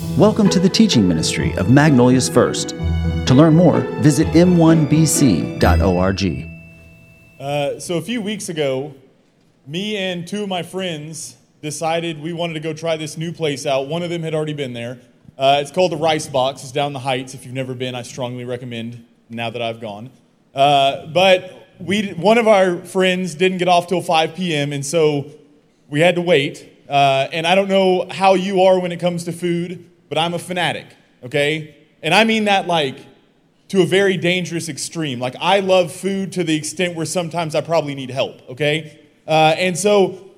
Welcome to the teaching ministry of Magnolia's First. To learn more, visit m1bc.org. Uh, so, a few weeks ago, me and two of my friends decided we wanted to go try this new place out. One of them had already been there. Uh, it's called the Rice Box. It's down the Heights. If you've never been, I strongly recommend now that I've gone. Uh, but we, one of our friends didn't get off till 5 p.m., and so we had to wait. Uh, and I don't know how you are when it comes to food, but I'm a fanatic, okay? And I mean that like to a very dangerous extreme. Like, I love food to the extent where sometimes I probably need help, okay? Uh, and so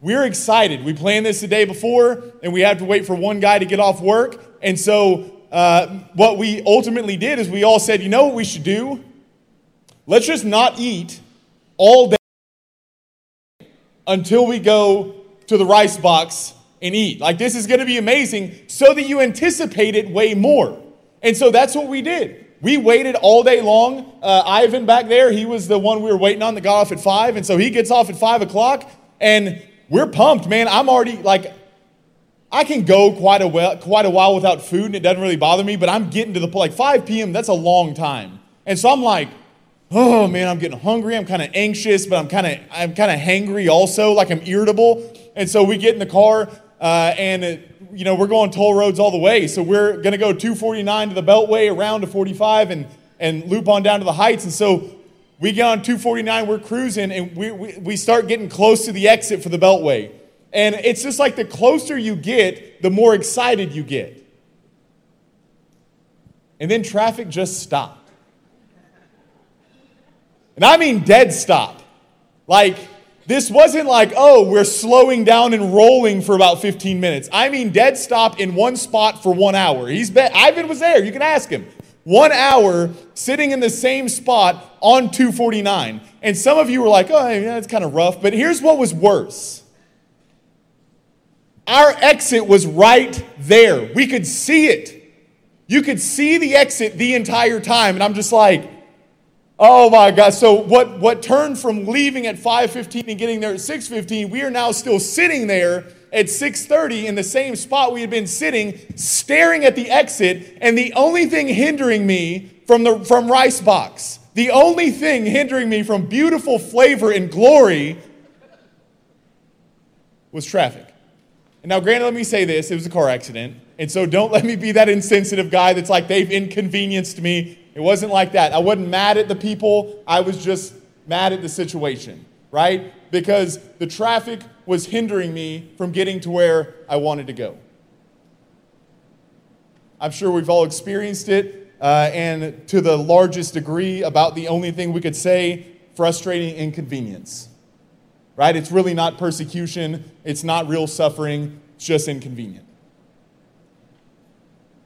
we're excited. We planned this the day before, and we have to wait for one guy to get off work. And so, uh, what we ultimately did is we all said, you know what we should do? Let's just not eat all day until we go to the rice box and eat. Like, this is going to be amazing so that you anticipate it way more. And so that's what we did. We waited all day long. Uh, Ivan back there, he was the one we were waiting on that got off at five. And so he gets off at five o'clock, and we're pumped, man. I'm already like, I can go quite a while, quite a while without food, and it doesn't really bother me. But I'm getting to the point like 5 p.m. That's a long time, and so I'm like, oh man, I'm getting hungry. I'm kind of anxious, but I'm kind of I'm kind of hangry also, like I'm irritable. And so we get in the car, uh, and it, you know we're going toll roads all the way. So we're gonna go 249 to the Beltway, around to 45, and and loop on down to the Heights. And so we get on 249, we're cruising, and we, we, we start getting close to the exit for the Beltway. And it's just like the closer you get, the more excited you get. And then traffic just stopped. And I mean dead stop. Like, this wasn't like, oh, we're slowing down and rolling for about 15 minutes. I mean dead stop in one spot for one hour. He's been, Ivan was there. You can ask him. One hour sitting in the same spot on 249. And some of you were like, oh, yeah, it's kind of rough. But here's what was worse our exit was right there. We could see it. You could see the exit the entire time. And I'm just like, oh my God. So what, what turned from leaving at 5.15 and getting there at 6.15, we are now still sitting there at 6.30 in the same spot we had been sitting, staring at the exit. And the only thing hindering me from, the, from Rice Box, the only thing hindering me from beautiful flavor and glory was traffic. And now, granted, let me say this it was a car accident. And so don't let me be that insensitive guy that's like, they've inconvenienced me. It wasn't like that. I wasn't mad at the people, I was just mad at the situation, right? Because the traffic was hindering me from getting to where I wanted to go. I'm sure we've all experienced it, uh, and to the largest degree, about the only thing we could say frustrating inconvenience right? It's really not persecution, it's not real suffering, it's just inconvenient.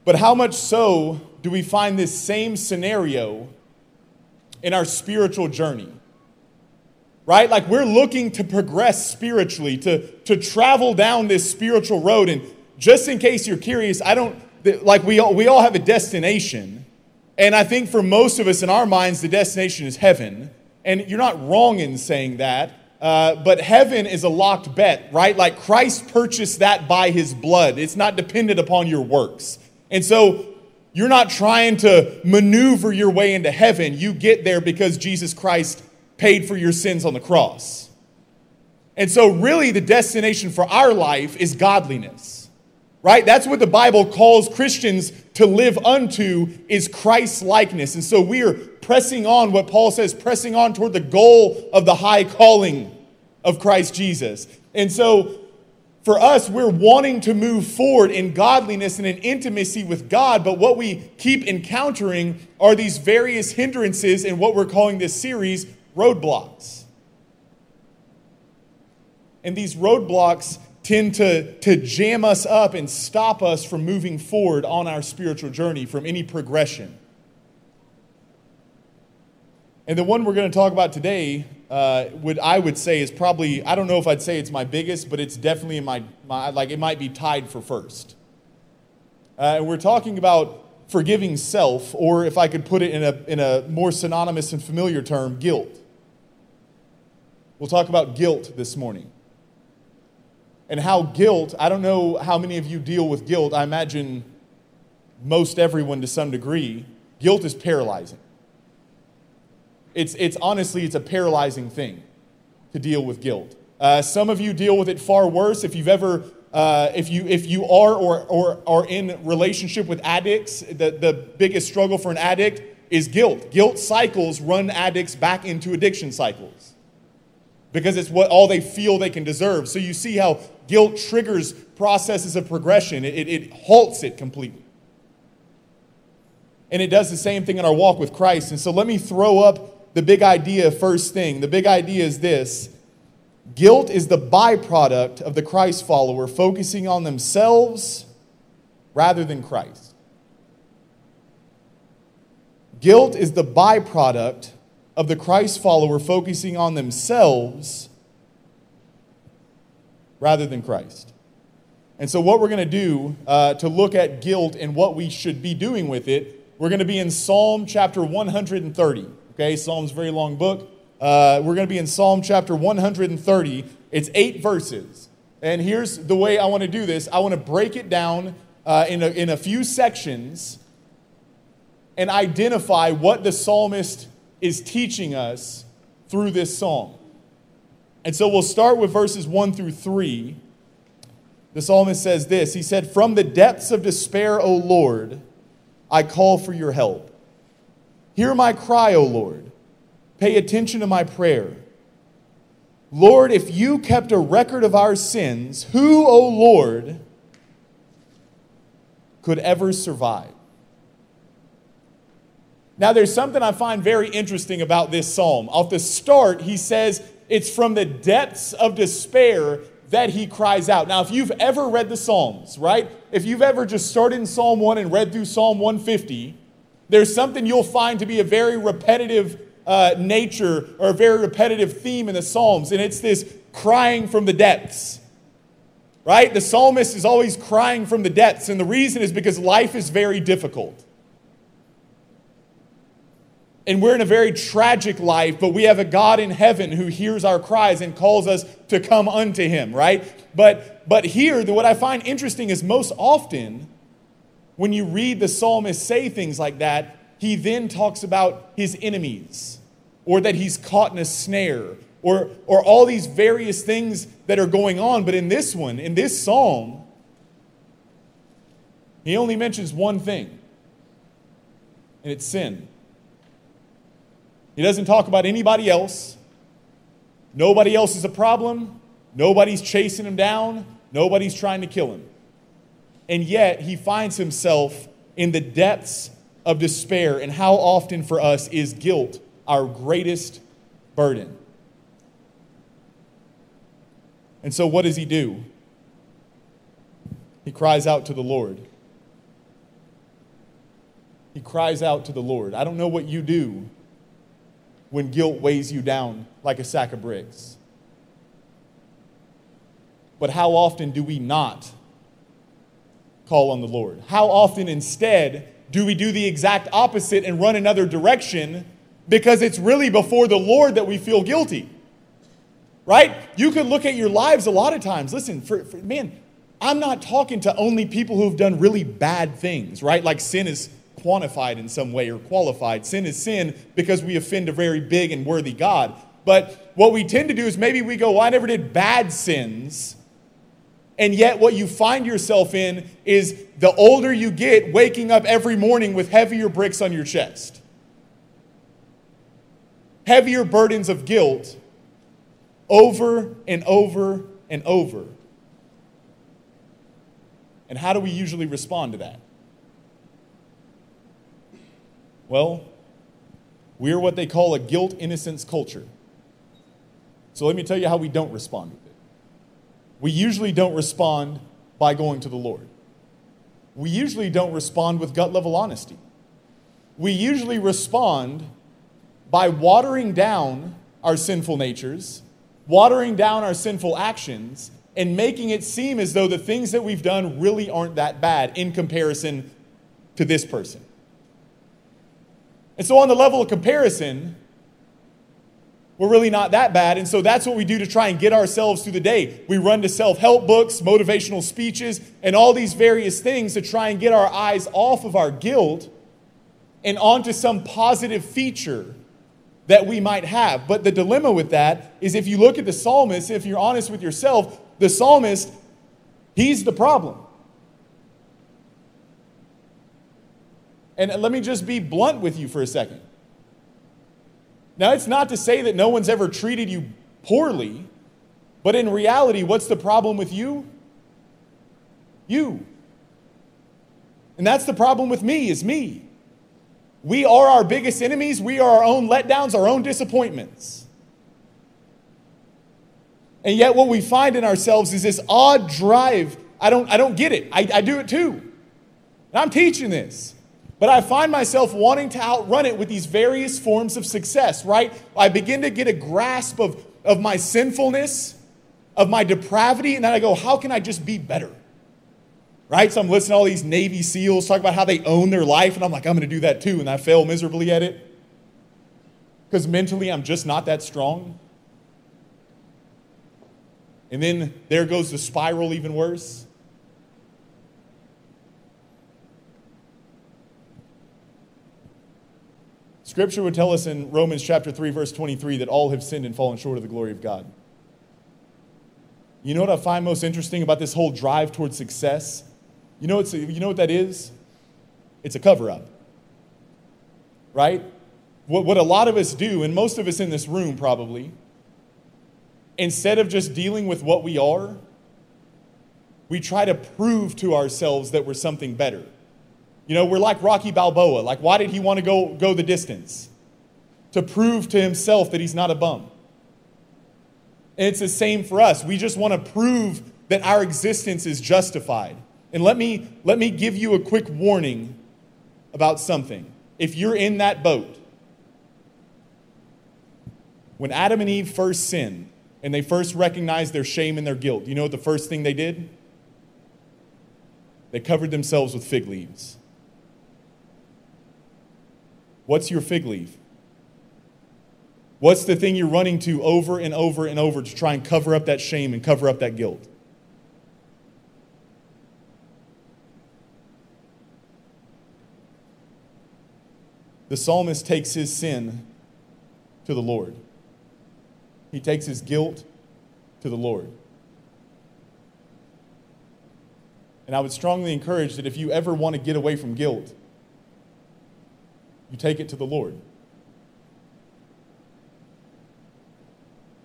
But how much so do we find this same scenario in our spiritual journey? Right? Like we're looking to progress spiritually, to, to travel down this spiritual road. And just in case you're curious, I don't, like we all, we all have a destination. And I think for most of us in our minds, the destination is heaven. And you're not wrong in saying that. Uh, but heaven is a locked bet, right? Like Christ purchased that by his blood. It's not dependent upon your works. And so you're not trying to maneuver your way into heaven. You get there because Jesus Christ paid for your sins on the cross. And so, really, the destination for our life is godliness, right? That's what the Bible calls Christians to live unto is Christ's likeness. And so, we are pressing on what Paul says, pressing on toward the goal of the high calling of Christ Jesus. And so for us, we're wanting to move forward in godliness and in intimacy with God, but what we keep encountering are these various hindrances in what we're calling this series roadblocks. And these roadblocks tend to, to jam us up and stop us from moving forward on our spiritual journey, from any progression. And the one we're going to talk about today, uh, would I would say is probably I don't know if I'd say it's my biggest, but it's definitely in my, my like it might be tied for first. Uh, and we're talking about forgiving self, or if I could put it in a in a more synonymous and familiar term, guilt. We'll talk about guilt this morning. and how guilt, I don't know how many of you deal with guilt. I imagine most everyone to some degree. Guilt is paralyzing. It's, it's honestly, it's a paralyzing thing to deal with guilt. Uh, some of you deal with it far worse. If you've ever, uh, if you if you are or or are in relationship with addicts, the, the biggest struggle for an addict is guilt. Guilt cycles run addicts back into addiction cycles because it's what all they feel they can deserve. So you see how guilt triggers processes of progression. It, it, it halts it completely. And it does the same thing in our walk with Christ. And so let me throw up the big idea first thing. The big idea is this guilt is the byproduct of the Christ follower focusing on themselves rather than Christ. Guilt is the byproduct of the Christ follower focusing on themselves rather than Christ. And so, what we're going to do uh, to look at guilt and what we should be doing with it, we're going to be in Psalm chapter 130. Okay, Psalm's very long book. Uh, we're going to be in Psalm chapter 130. It's eight verses. And here's the way I want to do this I want to break it down uh, in, a, in a few sections and identify what the psalmist is teaching us through this psalm. And so we'll start with verses 1 through 3. The psalmist says this He said, From the depths of despair, O Lord, I call for your help. Hear my cry, O Lord. Pay attention to my prayer. Lord, if you kept a record of our sins, who, O Lord, could ever survive? Now, there's something I find very interesting about this psalm. Off the start, he says it's from the depths of despair that he cries out. Now, if you've ever read the Psalms, right? If you've ever just started in Psalm 1 and read through Psalm 150, there's something you'll find to be a very repetitive uh, nature or a very repetitive theme in the Psalms, and it's this crying from the depths. Right? The psalmist is always crying from the depths, and the reason is because life is very difficult. And we're in a very tragic life, but we have a God in heaven who hears our cries and calls us to come unto him, right? But but here, what I find interesting is most often when you read the psalmist say things like that, he then talks about his enemies or that he's caught in a snare or, or all these various things that are going on. But in this one, in this psalm, he only mentions one thing, and it's sin. He doesn't talk about anybody else. Nobody else is a problem. Nobody's chasing him down. Nobody's trying to kill him and yet he finds himself in the depths of despair. And how often for us is guilt our greatest burden? And so, what does he do? He cries out to the Lord. He cries out to the Lord. I don't know what you do when guilt weighs you down like a sack of bricks. But how often do we not call on the Lord? How often instead do we do the exact opposite and run another direction because it's really before the Lord that we feel guilty? Right? You could look at your lives a lot of times. Listen, for, for man, I'm not talking to only people who've done really bad things, right? Like sin is quantified in some way or qualified. Sin is sin because we offend a very big and worthy God. But what we tend to do is maybe we go, well, I never did bad sins. And yet, what you find yourself in is the older you get, waking up every morning with heavier bricks on your chest, heavier burdens of guilt over and over and over. And how do we usually respond to that? Well, we're what they call a guilt innocence culture. So let me tell you how we don't respond we usually don't respond by going to the Lord. We usually don't respond with gut level honesty. We usually respond by watering down our sinful natures, watering down our sinful actions, and making it seem as though the things that we've done really aren't that bad in comparison to this person. And so, on the level of comparison, we're really not that bad. And so that's what we do to try and get ourselves through the day. We run to self help books, motivational speeches, and all these various things to try and get our eyes off of our guilt and onto some positive feature that we might have. But the dilemma with that is if you look at the psalmist, if you're honest with yourself, the psalmist, he's the problem. And let me just be blunt with you for a second. Now, it's not to say that no one's ever treated you poorly, but in reality, what's the problem with you? You. And that's the problem with me, is me. We are our biggest enemies. We are our own letdowns, our own disappointments. And yet, what we find in ourselves is this odd drive. I don't, I don't get it. I, I do it too. And I'm teaching this. But I find myself wanting to outrun it with these various forms of success, right? I begin to get a grasp of, of my sinfulness, of my depravity, and then I go, how can I just be better? Right? So I'm listening to all these Navy SEALs talk about how they own their life, and I'm like, I'm going to do that too, and I fail miserably at it. Because mentally, I'm just not that strong. And then there goes the spiral, even worse. Scripture would tell us in Romans chapter 3, verse 23, that all have sinned and fallen short of the glory of God. You know what I find most interesting about this whole drive towards success? You know, it's you know what that is? It's a cover up. Right? What, what a lot of us do, and most of us in this room probably, instead of just dealing with what we are, we try to prove to ourselves that we're something better. You know, we're like Rocky Balboa. Like, why did he want to go, go the distance? To prove to himself that he's not a bum. And it's the same for us. We just want to prove that our existence is justified. And let me, let me give you a quick warning about something. If you're in that boat, when Adam and Eve first sinned and they first recognized their shame and their guilt, you know what the first thing they did? They covered themselves with fig leaves. What's your fig leaf? What's the thing you're running to over and over and over to try and cover up that shame and cover up that guilt? The psalmist takes his sin to the Lord. He takes his guilt to the Lord. And I would strongly encourage that if you ever want to get away from guilt, you take it to the Lord.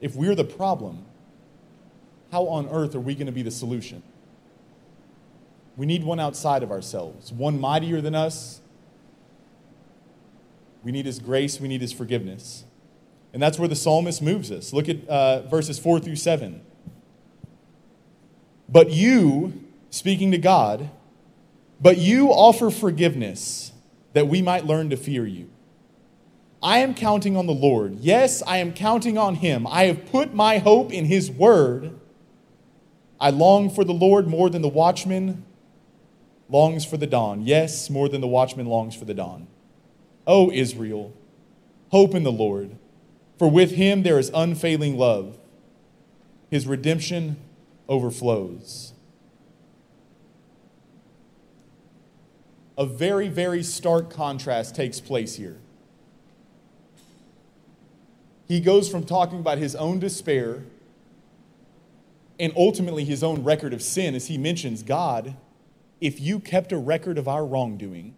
If we're the problem, how on earth are we going to be the solution? We need one outside of ourselves, one mightier than us. We need His grace, we need His forgiveness. And that's where the psalmist moves us. Look at uh, verses 4 through 7. But you, speaking to God, but you offer forgiveness that we might learn to fear you. I am counting on the Lord. Yes, I am counting on Him. I have put my hope in His word. I long for the Lord more than the watchman longs for the dawn. Yes, more than the watchman longs for the dawn. O Israel, hope in the Lord, for with Him there is unfailing love. His redemption overflows. A very, very stark contrast takes place here. He goes from talking about his own despair and ultimately his own record of sin as he mentions God, if you kept a record of our wrongdoing,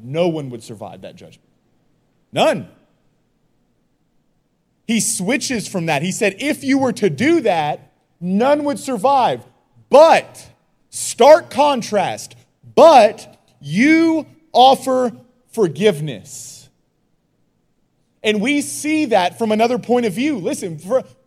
no one would survive that judgment. None. He switches from that. He said, if you were to do that, none would survive. But, stark contrast, but you offer forgiveness. And we see that from another point of view. Listen,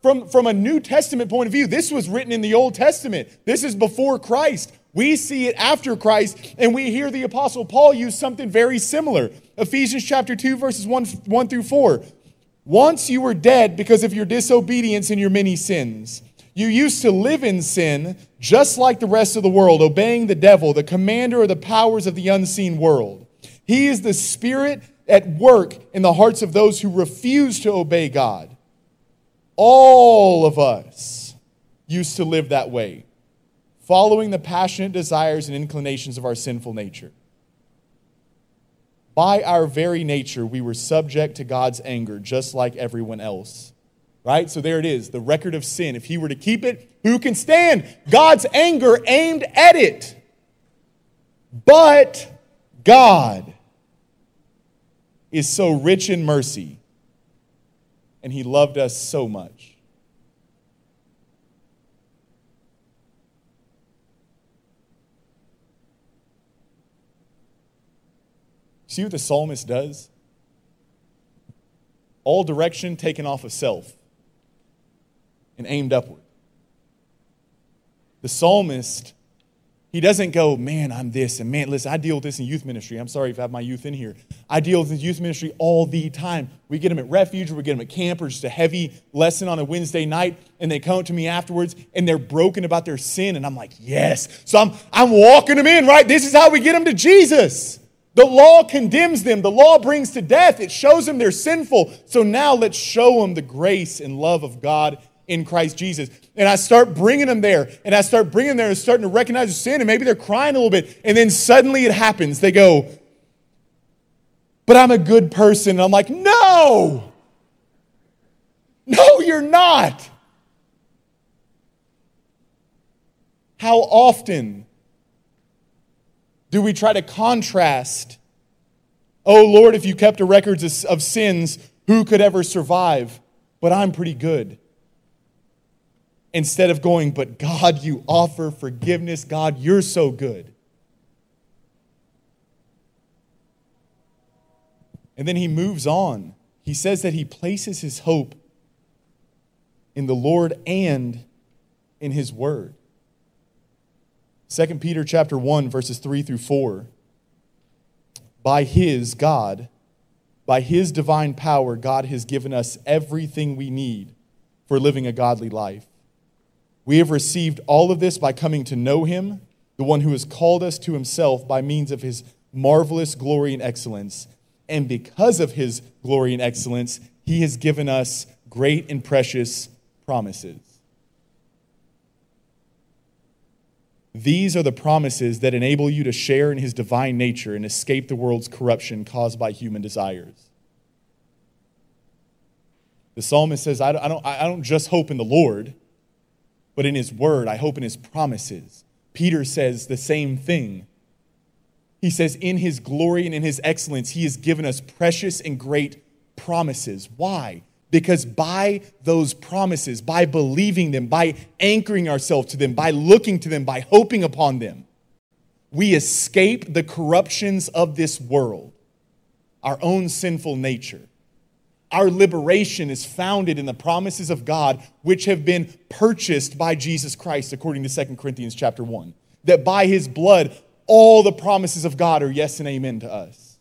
from, from a New Testament point of view, this was written in the Old Testament. This is before Christ. We see it after Christ, and we hear the Apostle Paul use something very similar. Ephesians chapter 2, verses 1, 1 through 4. Once you were dead because of your disobedience and your many sins. You used to live in sin just like the rest of the world, obeying the devil, the commander of the powers of the unseen world. He is the spirit at work in the hearts of those who refuse to obey God. All of us used to live that way, following the passionate desires and inclinations of our sinful nature. By our very nature, we were subject to God's anger, just like everyone else. Right? So there it is, the record of sin. If he were to keep it, who can stand? God's anger aimed at it. But God is so rich in mercy, and he loved us so much. See what the psalmist does? All direction taken off of self and aimed upward. The psalmist, he doesn't go, man, I'm this, and man, listen, I deal with this in youth ministry. I'm sorry if I have my youth in here. I deal with this youth ministry all the time. We get them at refuge, or we get them at camp, or just a heavy lesson on a Wednesday night, and they come to me afterwards, and they're broken about their sin, and I'm like, yes. So I'm, I'm walking them in, right? This is how we get them to Jesus. The law condemns them. The law brings to death. It shows them they're sinful. So now let's show them the grace and love of God in Christ Jesus. And I start bringing them there, and I start bringing them there and starting to recognize the sin, and maybe they're crying a little bit. And then suddenly it happens. They go, But I'm a good person. And I'm like, No, no, you're not. How often do we try to contrast? Oh Lord, if you kept a record of sins, who could ever survive? But I'm pretty good. Instead of going, but God, you offer forgiveness. God, you're so good. And then he moves on. He says that he places his hope in the Lord and in his word. 2 Peter chapter 1 verses 3 through 4 By his God by his divine power God has given us everything we need for living a godly life. We have received all of this by coming to know him, the one who has called us to himself by means of his marvelous glory and excellence. And because of his glory and excellence, he has given us great and precious promises. These are the promises that enable you to share in his divine nature and escape the world's corruption caused by human desires. The psalmist says, I don't, I don't just hope in the Lord, but in his word, I hope in his promises. Peter says the same thing. He says, In his glory and in his excellence, he has given us precious and great promises. Why? Because by those promises, by believing them, by anchoring ourselves to them, by looking to them, by hoping upon them, we escape the corruptions of this world, our own sinful nature. Our liberation is founded in the promises of God, which have been purchased by Jesus Christ, according to 2 Corinthians chapter 1. That by his blood, all the promises of God are yes and amen to us.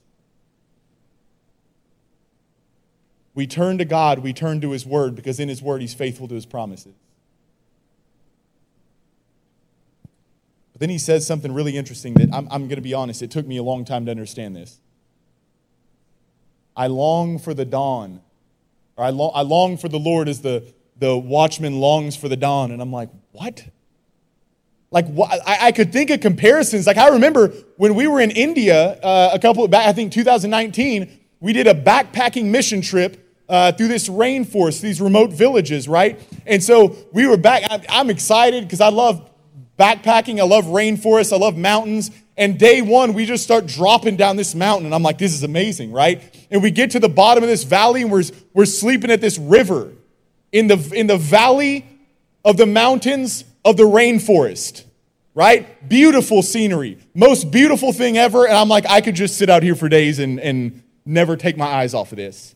We turn to God, we turn to His Word, because in His Word He's faithful to His promises. But then He says something really interesting that I'm, I'm going to be honest, it took me a long time to understand this. I long for the dawn, or I, lo- I long for the Lord as the, the watchman longs for the dawn. And I'm like, what? Like, what? I, I could think of comparisons. Like, I remember when we were in India uh, a couple, back, I think 2019, we did a backpacking mission trip uh, through this rainforest, these remote villages, right? And so we were back. I'm excited because I love backpacking. I love rainforests. I love mountains. And day one, we just start dropping down this mountain. And I'm like, this is amazing, right? And we get to the bottom of this valley and we're, we're sleeping at this river in the, in the valley of the mountains of the rainforest, right? Beautiful scenery. Most beautiful thing ever. And I'm like, I could just sit out here for days and, and never take my eyes off of this.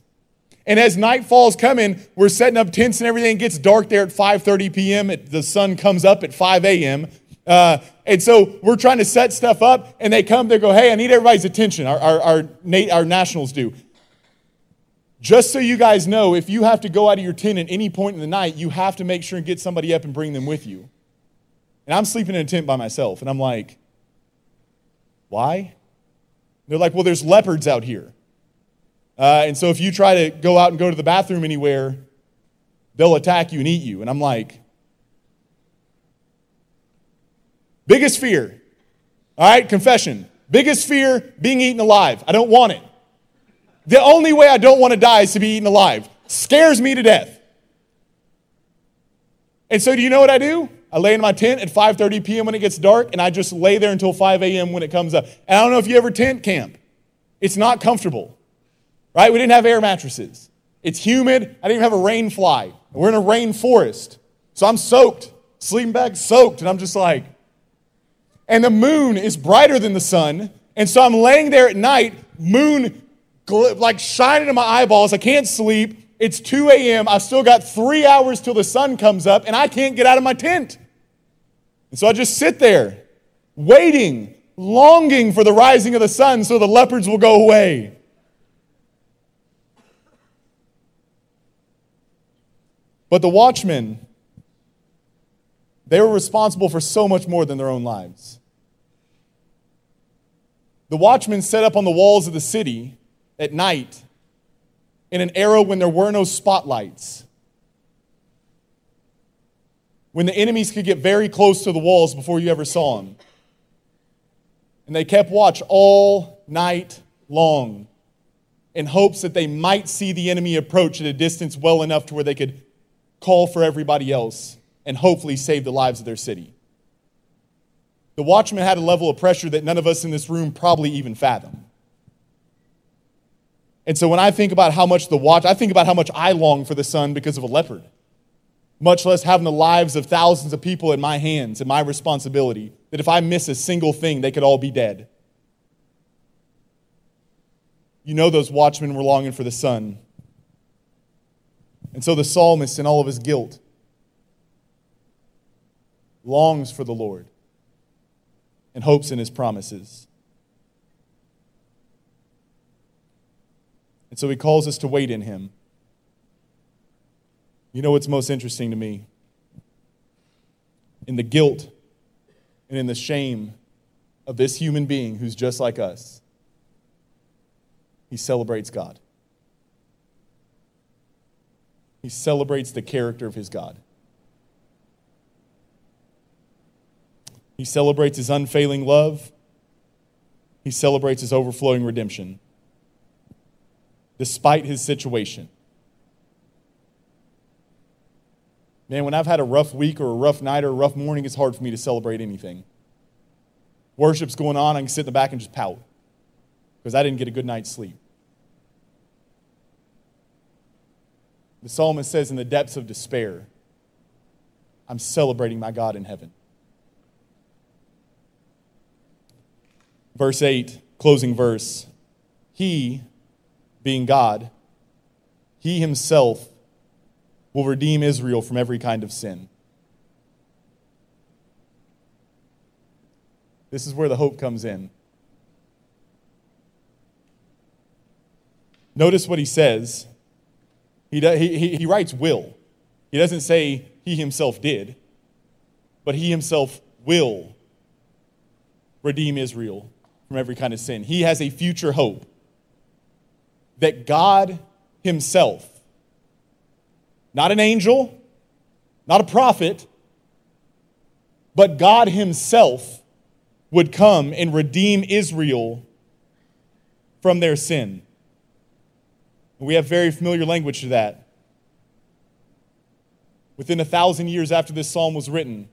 And as night falls coming, we're setting up tents and everything. It gets dark there at 5:30 p.m. The sun comes up at 5 a.m. Uh, and so we're trying to set stuff up, and they come. They go, "Hey, I need everybody's attention." Our our our, our nationals do. Just so you guys know, if you have to go out of your tent at any point in the night, you have to make sure and get somebody up and bring them with you. And I'm sleeping in a tent by myself, and I'm like, "Why?" They're like, "Well, there's leopards out here." Uh, and so if you try to go out and go to the bathroom anywhere, they'll attack you and eat you. And I'm like, biggest fear. All right, confession. Biggest fear being eaten alive. I don't want it. The only way I don't want to die is to be eaten alive. Scares me to death. And so do you know what I do? I lay in my tent at 5:30 p.m. when it gets dark, and I just lay there until 5 a.m. when it comes up. And I don't know if you ever tent camp. It's not comfortable. Right? We didn't have air mattresses. It's humid. I didn't even have a rain fly. We're in a rain forest. So I'm soaked, sleeping bag soaked, and I'm just like, and the moon is brighter than the sun. And so I'm laying there at night, moon like shining in my eyeballs. I can't sleep. It's 2 a.m. I've still got three hours till the sun comes up, and I can't get out of my tent. And so I just sit there, waiting, longing for the rising of the sun so the leopards will go away. But the watchmen, they were responsible for so much more than their own lives. The watchmen set up on the walls of the city at night in an era when there were no spotlights, when the enemies could get very close to the walls before you ever saw them. And they kept watch all night long in hopes that they might see the enemy approach at a distance well enough to where they could call for everybody else and hopefully save the lives of their city. The watchmen had a level of pressure that none of us in this room probably even fathom. And so when I think about how much the watch, I think about how much I long for the sun because of a leopard, much less having the lives of thousands of people in my hands and my responsibility, that if I miss a single thing, they could all be dead. You know, those watchmen were longing for the sun. And so the psalmist, in all of his guilt, longs for the Lord and hopes in his promises. And so he calls us to wait in him. You know what's most interesting to me? In the guilt and in the shame of this human being who's just like us, he celebrates God. He celebrates the character of his God. He celebrates his unfailing love. He celebrates his overflowing redemption despite his situation. Man, when I've had a rough week or a rough night or a rough morning, it's hard for me to celebrate anything. Worship's going on, I can sit in the back and just pout because I didn't get a good night's sleep. The psalmist says, in the depths of despair, I'm celebrating my God in heaven. Verse 8, closing verse. He being God, he himself will redeem Israel from every kind of sin. This is where the hope comes in. Notice what he says. He, he, he writes will. He doesn't say he himself did, but he himself will redeem Israel from every kind of sin. He has a future hope that God Himself, not an angel, not a prophet, but God Himself would come and redeem Israel from their sin. We have very familiar language to that. Within a thousand years after this psalm was written,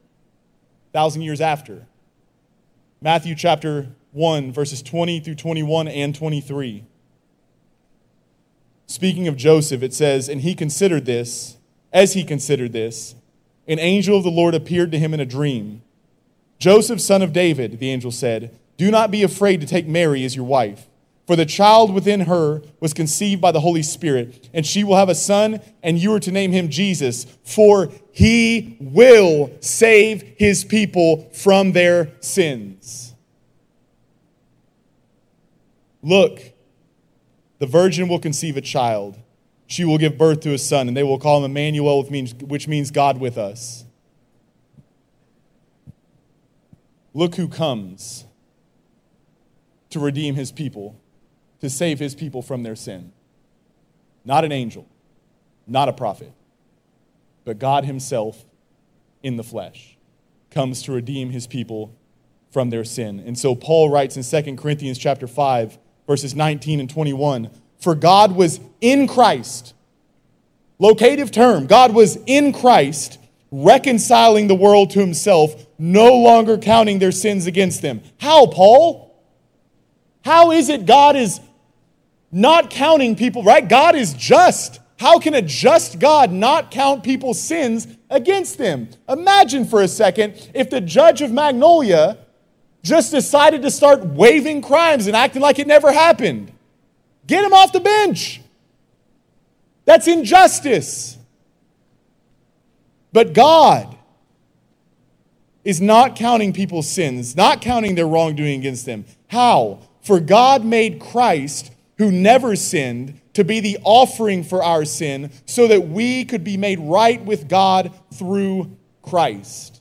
thousand years after, Matthew chapter 1, verses 20 through 21 and 23. Speaking of Joseph, it says, And he considered this, as he considered this, an angel of the Lord appeared to him in a dream. Joseph, son of David, the angel said, Do not be afraid to take Mary as your wife, for the child within her was conceived by the Holy Spirit, and she will have a son, and you are to name him Jesus, for he will save his people from their sins. Look, the virgin will conceive a child. She will give birth to a son, and they will call him Emmanuel, which means God with us. Look who comes to redeem his people, to save his people from their sin. not an angel, not a prophet, but God Himself in the flesh comes to redeem His people from their sin. And so Paul writes in 2 Corinthians chapter 5, verses 19 and 21, for God was in Christ. Locative term, God was in Christ, reconciling the world to himself, no longer counting their sins against them. How, Paul? How is it God is not counting people, right? God is just. How can a just God not count people's sins against them? Imagine for a second if the judge of Magnolia just decided to start waiving crimes and acting like it never happened. Get him off the bench. That's injustice. But God is not counting people's sins, not counting their wrongdoing against them. How? For God made Christ, who never sinned, to be the offering for our sin, so that we could be made right with God through Christ.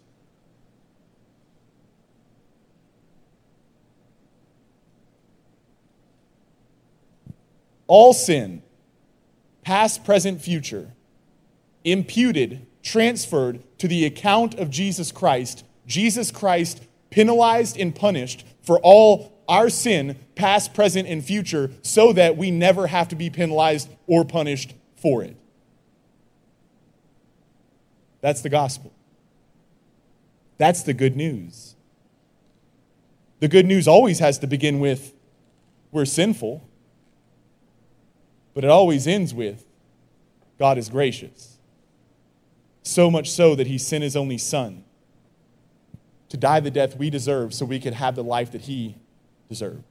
All sin, past, present, future, imputed, transferred to the account of Jesus Christ, Jesus Christ penalized and punished for all our sin, past, present, and future, so that we never have to be penalized or punished for it. That's the gospel. That's the good news. The good news always has to begin with we're sinful. But it always ends with God is gracious. So much so that he sent his only son to die the death we deserve so we could have the life that he deserved.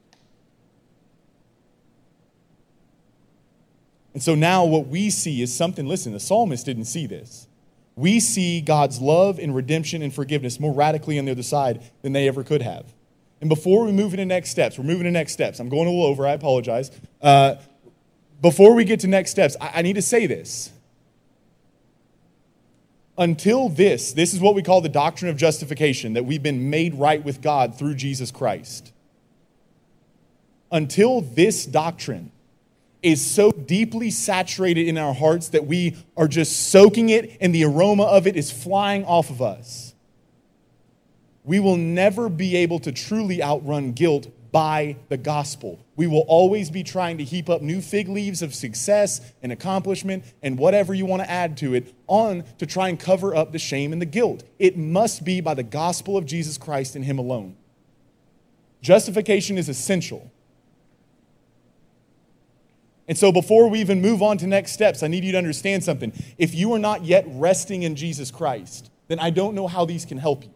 And so now what we see is something, listen, the psalmist didn't see this. We see God's love and redemption and forgiveness more radically on the other side than they ever could have. And before we move into next steps, we're moving to next steps. I'm going a little over, I apologize. Uh, before we get to next steps, I, I need to say this. Until this, this is what we call the doctrine of justification, that we've been made right with God through Jesus Christ. Until this doctrine is so deeply saturated in our hearts that we are just soaking it and the aroma of it is flying off of us, we will never be able to truly outrun guilt by the gospel. We will always be trying to heap up new fig leaves of success and accomplishment and whatever you want to add to it on to try and cover up the shame and the guilt. It must be by the gospel of Jesus Christ and Him alone. Justification is essential. And so, before we even move on to next steps, I need you to understand something. If you are not yet resting in Jesus Christ, then I don't know how these can help you.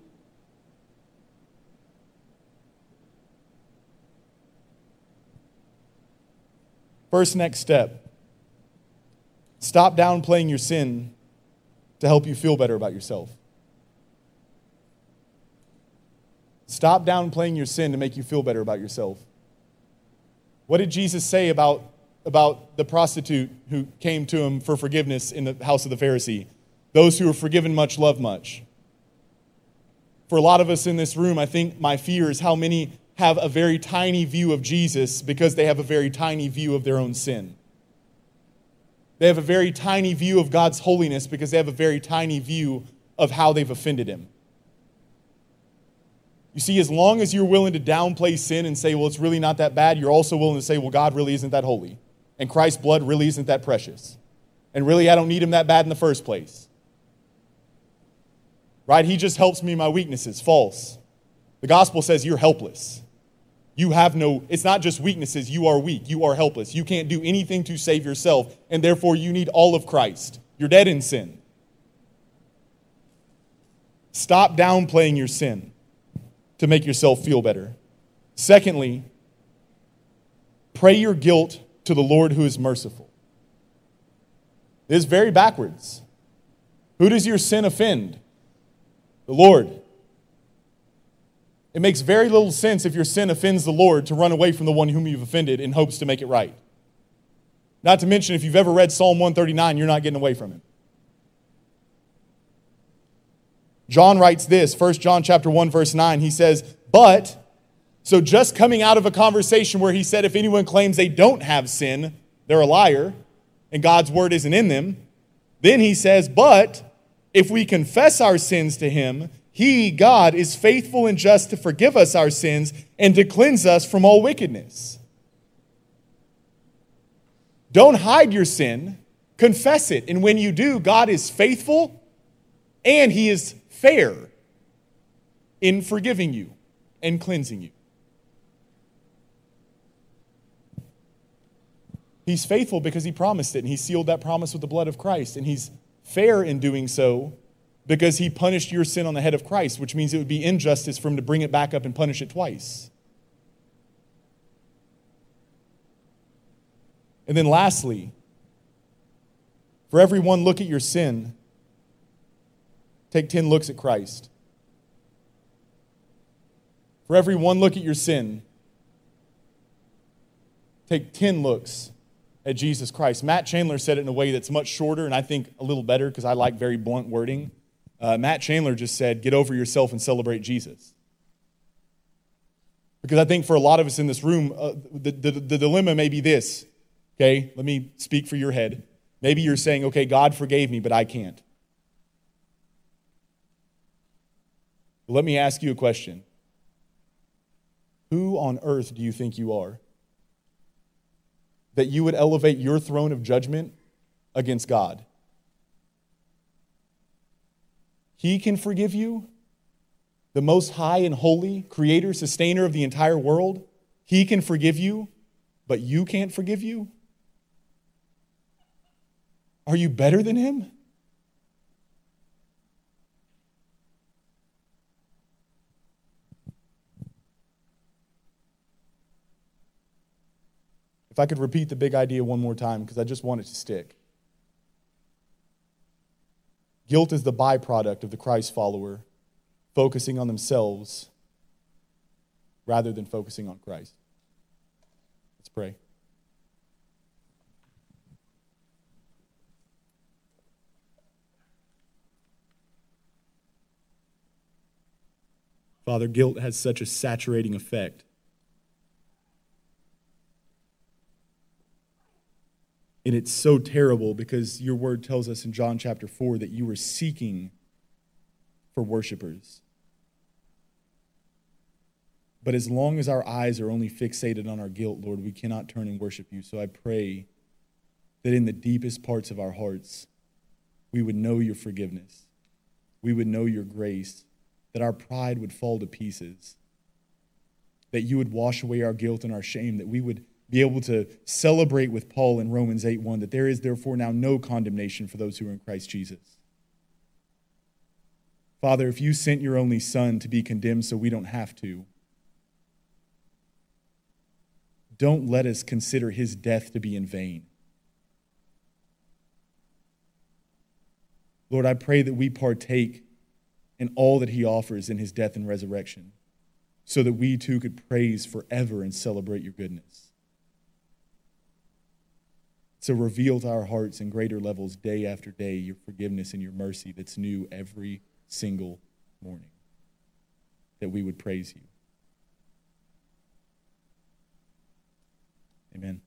First, next step stop downplaying your sin to help you feel better about yourself. Stop downplaying your sin to make you feel better about yourself. What did Jesus say about, about the prostitute who came to him for forgiveness in the house of the Pharisee? Those who are forgiven much love much. For a lot of us in this room, I think my fear is how many have a very tiny view of Jesus because they have a very tiny view of their own sin. They have a very tiny view of God's holiness because they have a very tiny view of how they've offended Him. You see, as long as you're willing to downplay sin and say, well, it's really not that bad, you're also willing to say, well, God really isn't that holy. And Christ's blood really isn't that precious. And really, I don't need Him that bad in the first place. Right? He just helps me in my weaknesses. False. The gospel says you're helpless. You have no, it's not just weaknesses, you are weak, you are helpless. You can't do anything to save yourself, and therefore you need all of Christ. You're dead in sin. Stop downplaying your sin to make yourself feel better. Secondly, pray your guilt to the Lord who is merciful. This is very backwards. Who does your sin offend? The Lord. It makes very little sense if your sin offends the Lord to run away from the one whom you've offended in hopes to make it right. Not to mention, if you've ever read Psalm 139, you're not getting away from him. John writes this, 1 John chapter 1 verse 9. He says, "But so just coming out of a conversation where he said if anyone claims they don't have sin, they're a liar. and God's word isn't in them, then he says, But if we confess our sins to him, he, God, is faithful and just to forgive us our sins and to cleanse us from all wickedness. Don't hide your sin, confess it. And when you do, God is faithful and he is fair in forgiving you and cleansing you. He's faithful because he promised it, and he sealed that promise with the blood of Christ. And he's fair in doing so because he punished your sin on the head of Christ, which means it would be injustice for him to bring it back up and punish it twice. And then lastly, for every one look at your sin, take 10 looks at Christ. For every one look at your sin, take 10 looks at Jesus Christ. Matt Chandler said it in a way that's much shorter and I think a little better because I like very blunt wording. Uh, Matt Chandler just said, Get over yourself and celebrate Jesus. Because I think for a lot of us in this room, uh, the, the, the dilemma may be this. Okay, let me speak for your head. Maybe you're saying, okay, God forgave me, but I can't. let me ask you a question Who on earth do you think you are? that you would elevate your throne of judgment against God. He can forgive you, the most high and holy creator, sustainer of the entire world. He can forgive you, but you can't forgive you? Are you better than him? If I could repeat the big idea one more time, because I just want it to stick. Guilt is the byproduct of the Christ follower focusing on themselves rather than focusing on Christ. Let's pray. Father, guilt has such a saturating effect And it's so terrible because your word tells us in John chapter 4 that you were seeking for worshipers. But as long as our eyes are only fixated on our guilt, Lord, we cannot turn and worship you. So I pray that in the deepest parts of our hearts, we would know your forgiveness, we would know your grace, that our pride would fall to pieces, that you would wash away our guilt and our shame, that we would be able to celebrate with Paul in Romans 8 1 that there is therefore now no condemnation for those who are in Christ Jesus. Father, if you sent your only Son to be condemned so we don't have to, don't let us consider his death to be in vain. Lord, I pray that we partake in all that he offers in his death and resurrection so that we too could praise forever and celebrate your goodness. So reveal to our hearts in greater levels day after day your forgiveness and your mercy that's new every single morning. That we would praise you. Amen.